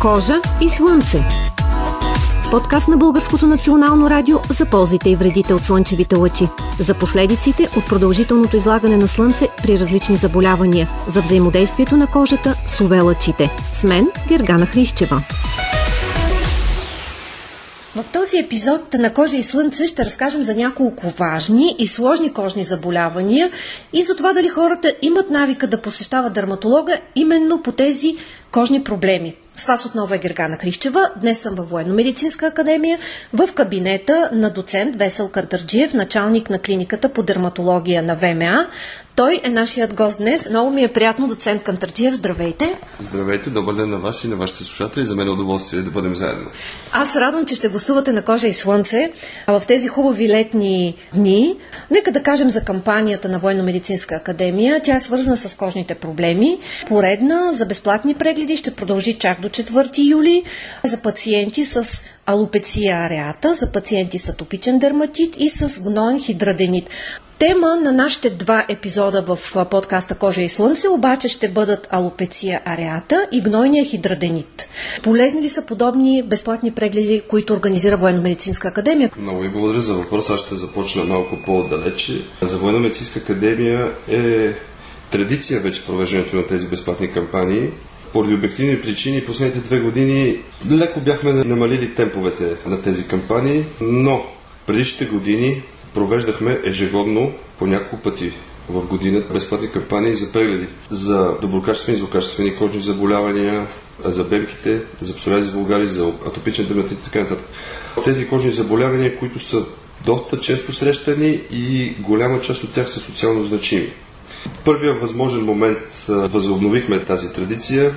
Кожа и слънце. Подкаст на Българското национално радио за ползите и вредите от слънчевите лъчи, за последиците от продължителното излагане на слънце при различни заболявания, за взаимодействието на кожата с увелъчите. С мен Гергана Хрищева. В този епизод на Кожа и Слънце ще разкажем за няколко важни и сложни кожни заболявания и за това дали хората имат навика да посещават дерматолога именно по тези кожни проблеми. С вас отново е Гергана Хрищева. Днес съм във Военно-медицинска академия в кабинета на доцент Весел Кантарджиев, началник на клиниката по дерматология на ВМА. Той е нашият гост днес. Много ми е приятно, доцент Кантарджиев. Здравейте! Здравейте, добър ден на вас и на вашите слушатели. За мен е удоволствие да бъдем заедно. Аз радвам, че ще гостувате на Кожа и Слънце в тези хубави летни дни. Нека да кажем за кампанията на Военно-медицинска академия. Тя е свързана с кожните проблеми. Поредна за безплатни прегледи ще продължи чак до 4 юли за пациенти с алопеция ареата, за пациенти с атопичен дерматит и с гноен хидраденит. Тема на нашите два епизода в подкаста Кожа и Слънце обаче ще бъдат алопеция ареата и гнойния хидраденит. Полезни ли са подобни безплатни прегледи, които организира Военно-медицинска академия? Много ви благодаря за въпрос. Аз ще започна малко по-далече. За Военно-медицинска академия е традиция вече провеждането на тези безплатни кампании. Поради обективни причини, последните две години леко бяхме намалили темповете на тези кампании, но предишните години провеждахме ежегодно по няколко пъти в годината безплатни кампании за прегледи за доброкачествени и злокачествени кожни заболявания, за бемките, за псориази вулгари, за атопичен дерматит и така нататък. Тези кожни заболявания, които са доста често срещани и голяма част от тях са социално значими. Първия възможен момент възобновихме тази традиция.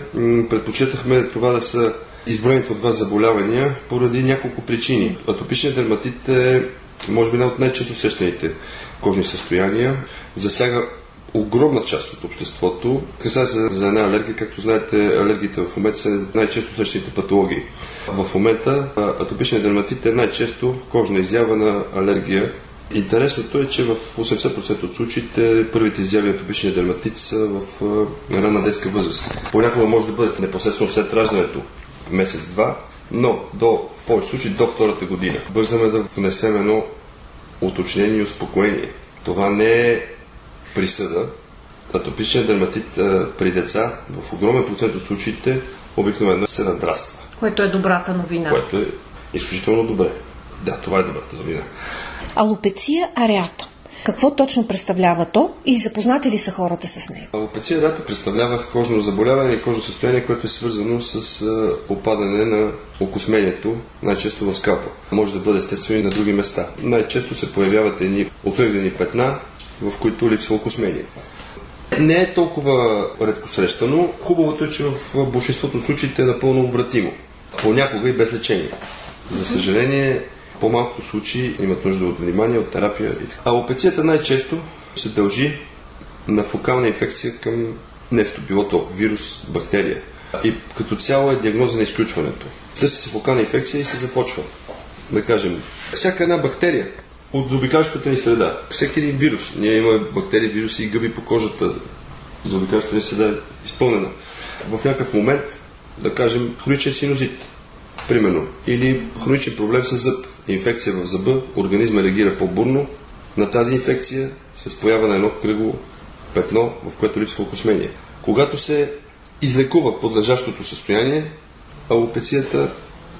Предпочитахме това да са изброените от вас заболявания поради няколко причини. Атопичният дерматит е може би една от най-често срещаните кожни състояния. Засяга огромна част от обществото. Касае се за една алергия, както знаете, алергиите в момента са най-често срещаните патологии. В момента атопичният дерматит е най-често кожна изява на алергия. Интересното е, че в 80% от случаите първите изяви на дерматит са в ранна детска възраст. Понякога може да бъде непосредствено след раждането, месец-два, но до, в повече случаи до втората година. Бързаме да внесем едно уточнение и успокоение. Това не е присъда. Атопичният дерматит а, при деца в огромен процент от случаите обикновено се надраства. Което е добрата новина. Което е изключително добре. Да, това е добрата новина. Алопеция ареата. Какво точно представлява то и запознати ли са хората с него? Алопеция ареата представлява кожно заболяване и кожно състояние, което е свързано с опадане на окосмението, най-често в скалпа. Може да бъде естествено и на други места. Най-често се появяват едни окръглени петна, в които липсва окосмение. Не е толкова редко срещано. Хубавото е, че в большинството случаите е напълно обратимо. Понякога и без лечение. За съжаление, по-малкото случаи имат нужда от внимание, от терапия. Алопецията най-често се дължи на фокална инфекция към нещо, било то вирус, бактерия. И като цяло е диагноза на изключването. Търси се фокална инфекция и се започва. Да кажем, всяка една бактерия от заобикалящата ни среда, всеки един вирус, ние имаме бактерии, вируси и гъби по кожата, заобикалящата ни среда е изпълнена. В някакъв момент, да кажем, хроничен синозит, примерно, или хроничен проблем с зъб, инфекция в зъба, организма реагира по-бурно на тази инфекция с поява на едно кръгло петно, в което липсва окосмение. Когато се излекува подлежащото състояние, алопецията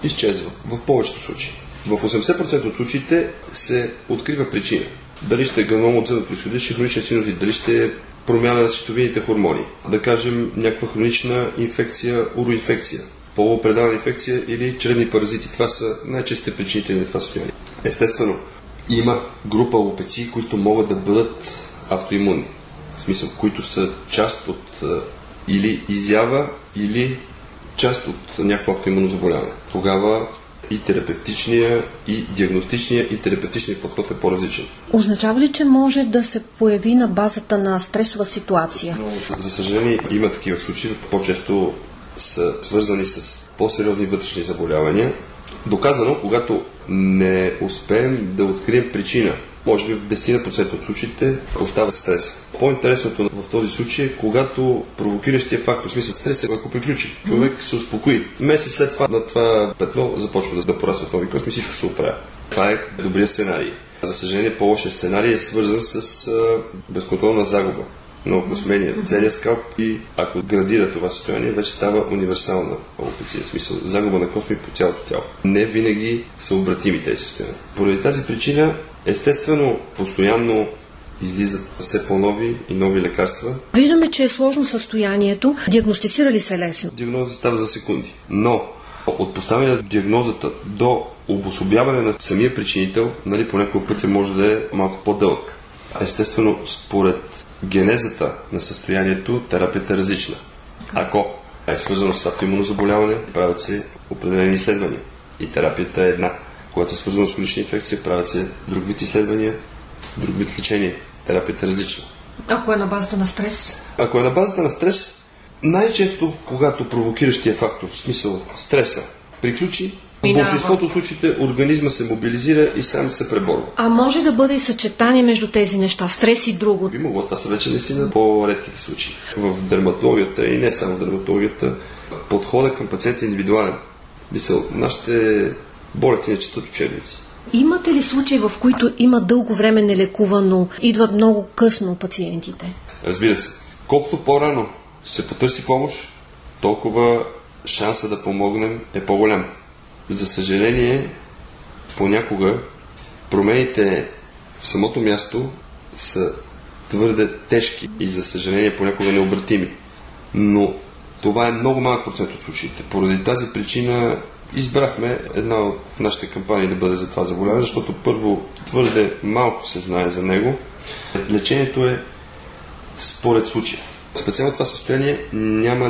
изчезва в повечето случаи. В 80% от случаите се открива причина. Дали ще е граном от зъба происходящ хроничен синузит, дали ще е промяна на ситовините хормони, да кажем някаква хронична инфекция, уроинфекция, полупредална инфекция или чревни паразити. Това са най-честите причините на това състояние. Естествено, има група лопеци, които могат да бъдат автоимунни. В смисъл, които са част от или изява, или част от някакво автоимунно заболяване. Тогава и терапевтичния, и диагностичния, и терапевтичния подход е по-различен. Означава ли, че може да се появи на базата на стресова ситуация? Но, за съжаление, има такива случаи. По-често са свързани с по-сериозни вътрешни заболявания. Доказано, когато не успеем да открием причина може би в 10% от случаите остават стрес. По-интересното в този случай е, когато провокиращия фактор, в смисъл стрес, ако приключи, човек се успокои. Месец след това на това петно започва да, да порастват нови косми, всичко се оправя. Това е добрия сценарий. За съжаление, по-лошия сценарий е свързан с безконтролна загуба на окосмение в целия скалп и ако градира това състояние, вече става универсална алопеция, в смисъл загуба на косми по цялото тяло. Не винаги са обратими тези състояния. Поради тази причина, естествено, постоянно излизат все по-нови и нови лекарства. Виждаме, че е сложно състоянието. Диагностицира ли се лесно? Диагноза става за секунди. Но от поставяне на диагнозата до обособяване на самия причинител, нали, по някой път може да е малко по-дълъг. Естествено, според генезата на състоянието, терапията е различна. Ако е свързано с автоимунно заболяване, правят се определени изследвания. И терапията е една. Когато е свързано с хронична инфекция, правят се друг вид изследвания, друг вид лечение. Терапията е различна. Ако е на базата на стрес? Ако е на базата на стрес, най-често, когато провокиращия фактор, в смисъл стреса, приключи, в большинството случаите организма се мобилизира и сам се преборва. А може да бъде и съчетание между тези неща, стрес и друго? Би могло, това са вече наистина по-редките случаи. В дерматологията и не само в дерматологията, подхода към пациента е индивидуален. Мисъл, нашите болести не четат учебници. Имате ли случаи, в които има дълго време нелекувано, идват много късно пациентите? Разбира се. Колкото по-рано се потърси помощ, толкова шанса да помогнем е по-голям. За съжаление, понякога промените в самото място са твърде тежки и за съжаление понякога необратими. Но това е много малък процент от случаите. Поради тази причина избрахме една от нашите кампании да бъде за това заболяване, защото първо твърде малко се знае за него. Лечението е според случая. Специално това състояние няма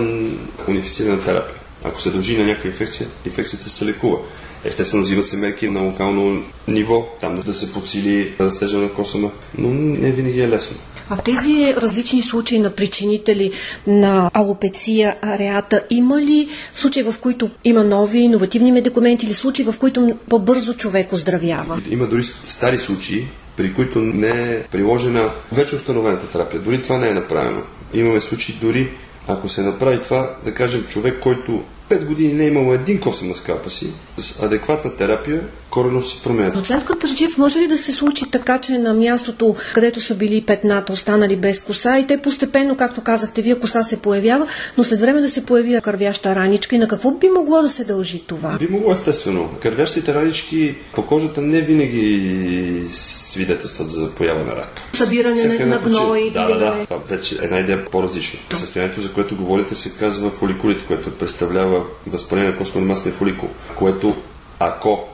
унифицирана терапия. Ако се дължи на някаква инфекция, инфекцията се лекува. Естествено, взимат се мерки на локално ниво, там да се подсили растежа на косама, но не винаги е лесно. А в тези различни случаи на причинители на алопеция, ареата, има ли случаи, в които има нови иновативни медикаменти или случаи, в които по-бързо човек оздравява? Има дори стари случаи, при които не е приложена вече установената терапия. Дори това не е направено. Имаме случаи дори, ако се направи това, да кажем, човек, който 5 години не е имал един косъм на скалпа си, с адекватна терапия, корено се променят. Доцент Катърджиев, може ли да се случи така, че на мястото, където са били петната, останали без коса и те постепенно, както казахте, вие коса се появява, но след време да се появи кървяща раничка и на какво би могло да се дължи това? Би могло естествено. Кървящите ранички по кожата не винаги свидетелстват за поява на рак. Събиране Всяка на гной. Да, да, да. Това вече е една идея по-различно. Състоянието, за което говорите, се казва фоликулит, което представлява възпаление на космономасния фоликул, което ако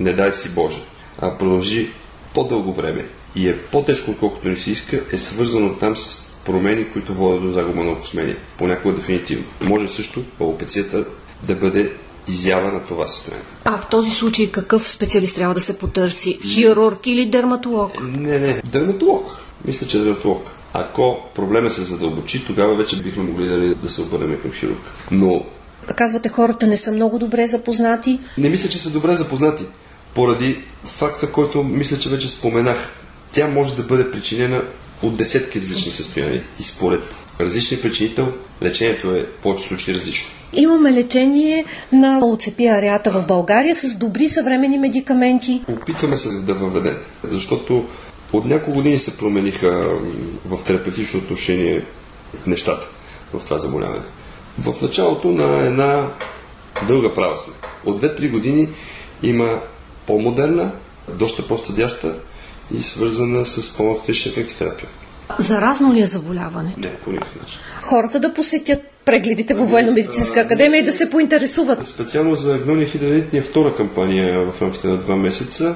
не дай си Боже, а продължи по-дълго време и е по-тежко, отколкото ни се иска, е свързано там с промени, които водят до загуба на окосмение. Понякога дефинитивно. Може също алопецията да бъде изява на това състояние. А в този случай какъв специалист трябва да се потърси? Хирург или дерматолог? Не, не. Дерматолог. Мисля, че дерматолог. Ако проблема се задълбочи, тогава вече бихме могли да, да се обърнем към хирург. Но Казвате, хората не са много добре запознати. Не мисля, че са добре запознати поради факта, който мисля, че вече споменах. Тя може да бъде причинена от десетки различни състояния и според различни причинител лечението е в повече случаи различно. Имаме лечение на оцепия ареата в България с добри съвремени медикаменти. Опитваме се да въведем, защото от няколко години се промениха в терапевтично отношение нещата в това заболяване. В началото на една дълга права сме. От 2-3 години има по-модерна, доста по-стадяща и свързана с по-автоматична ефектотерапия. Заразно ли е заболяване? Не, по никакъв начин. Хората да посетят прегледите по Военно-медицинска академия и да се поинтересуват. Специално за гнония хидранит ни е втора кампания в рамките на два месеца.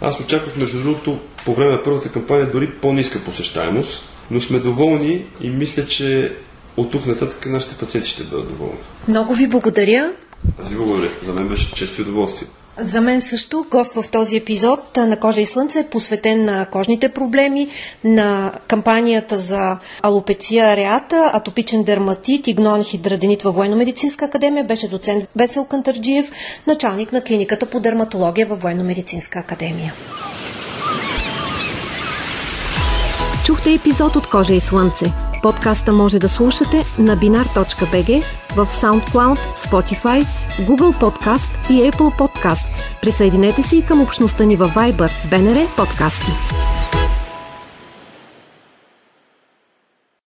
Аз очаквах, между другото, по време на първата кампания дори по-ниска посещаемост, но сме доволни и мисля, че от тук нататък нашите пациенти ще бъдат доволни. Много ви благодаря. Аз ви благодаря. За мен беше чест и удоволствие. За мен също гост в този епизод на Кожа и Слънце е посветен на кожните проблеми, на кампанията за алопеция ареата, атопичен дерматит и гнон хидраденит във Военно-медицинска академия беше доцент Весел Кантарджиев, началник на клиниката по дерматология във Военно-медицинска академия. Чухте епизод от Кожа и Слънце. Подкаста може да слушате на binar.bg, в SoundCloud, Spotify, Google Podcast и Apple Podcast. Присъединете се и към общността ни във Viber, BNR подкасти.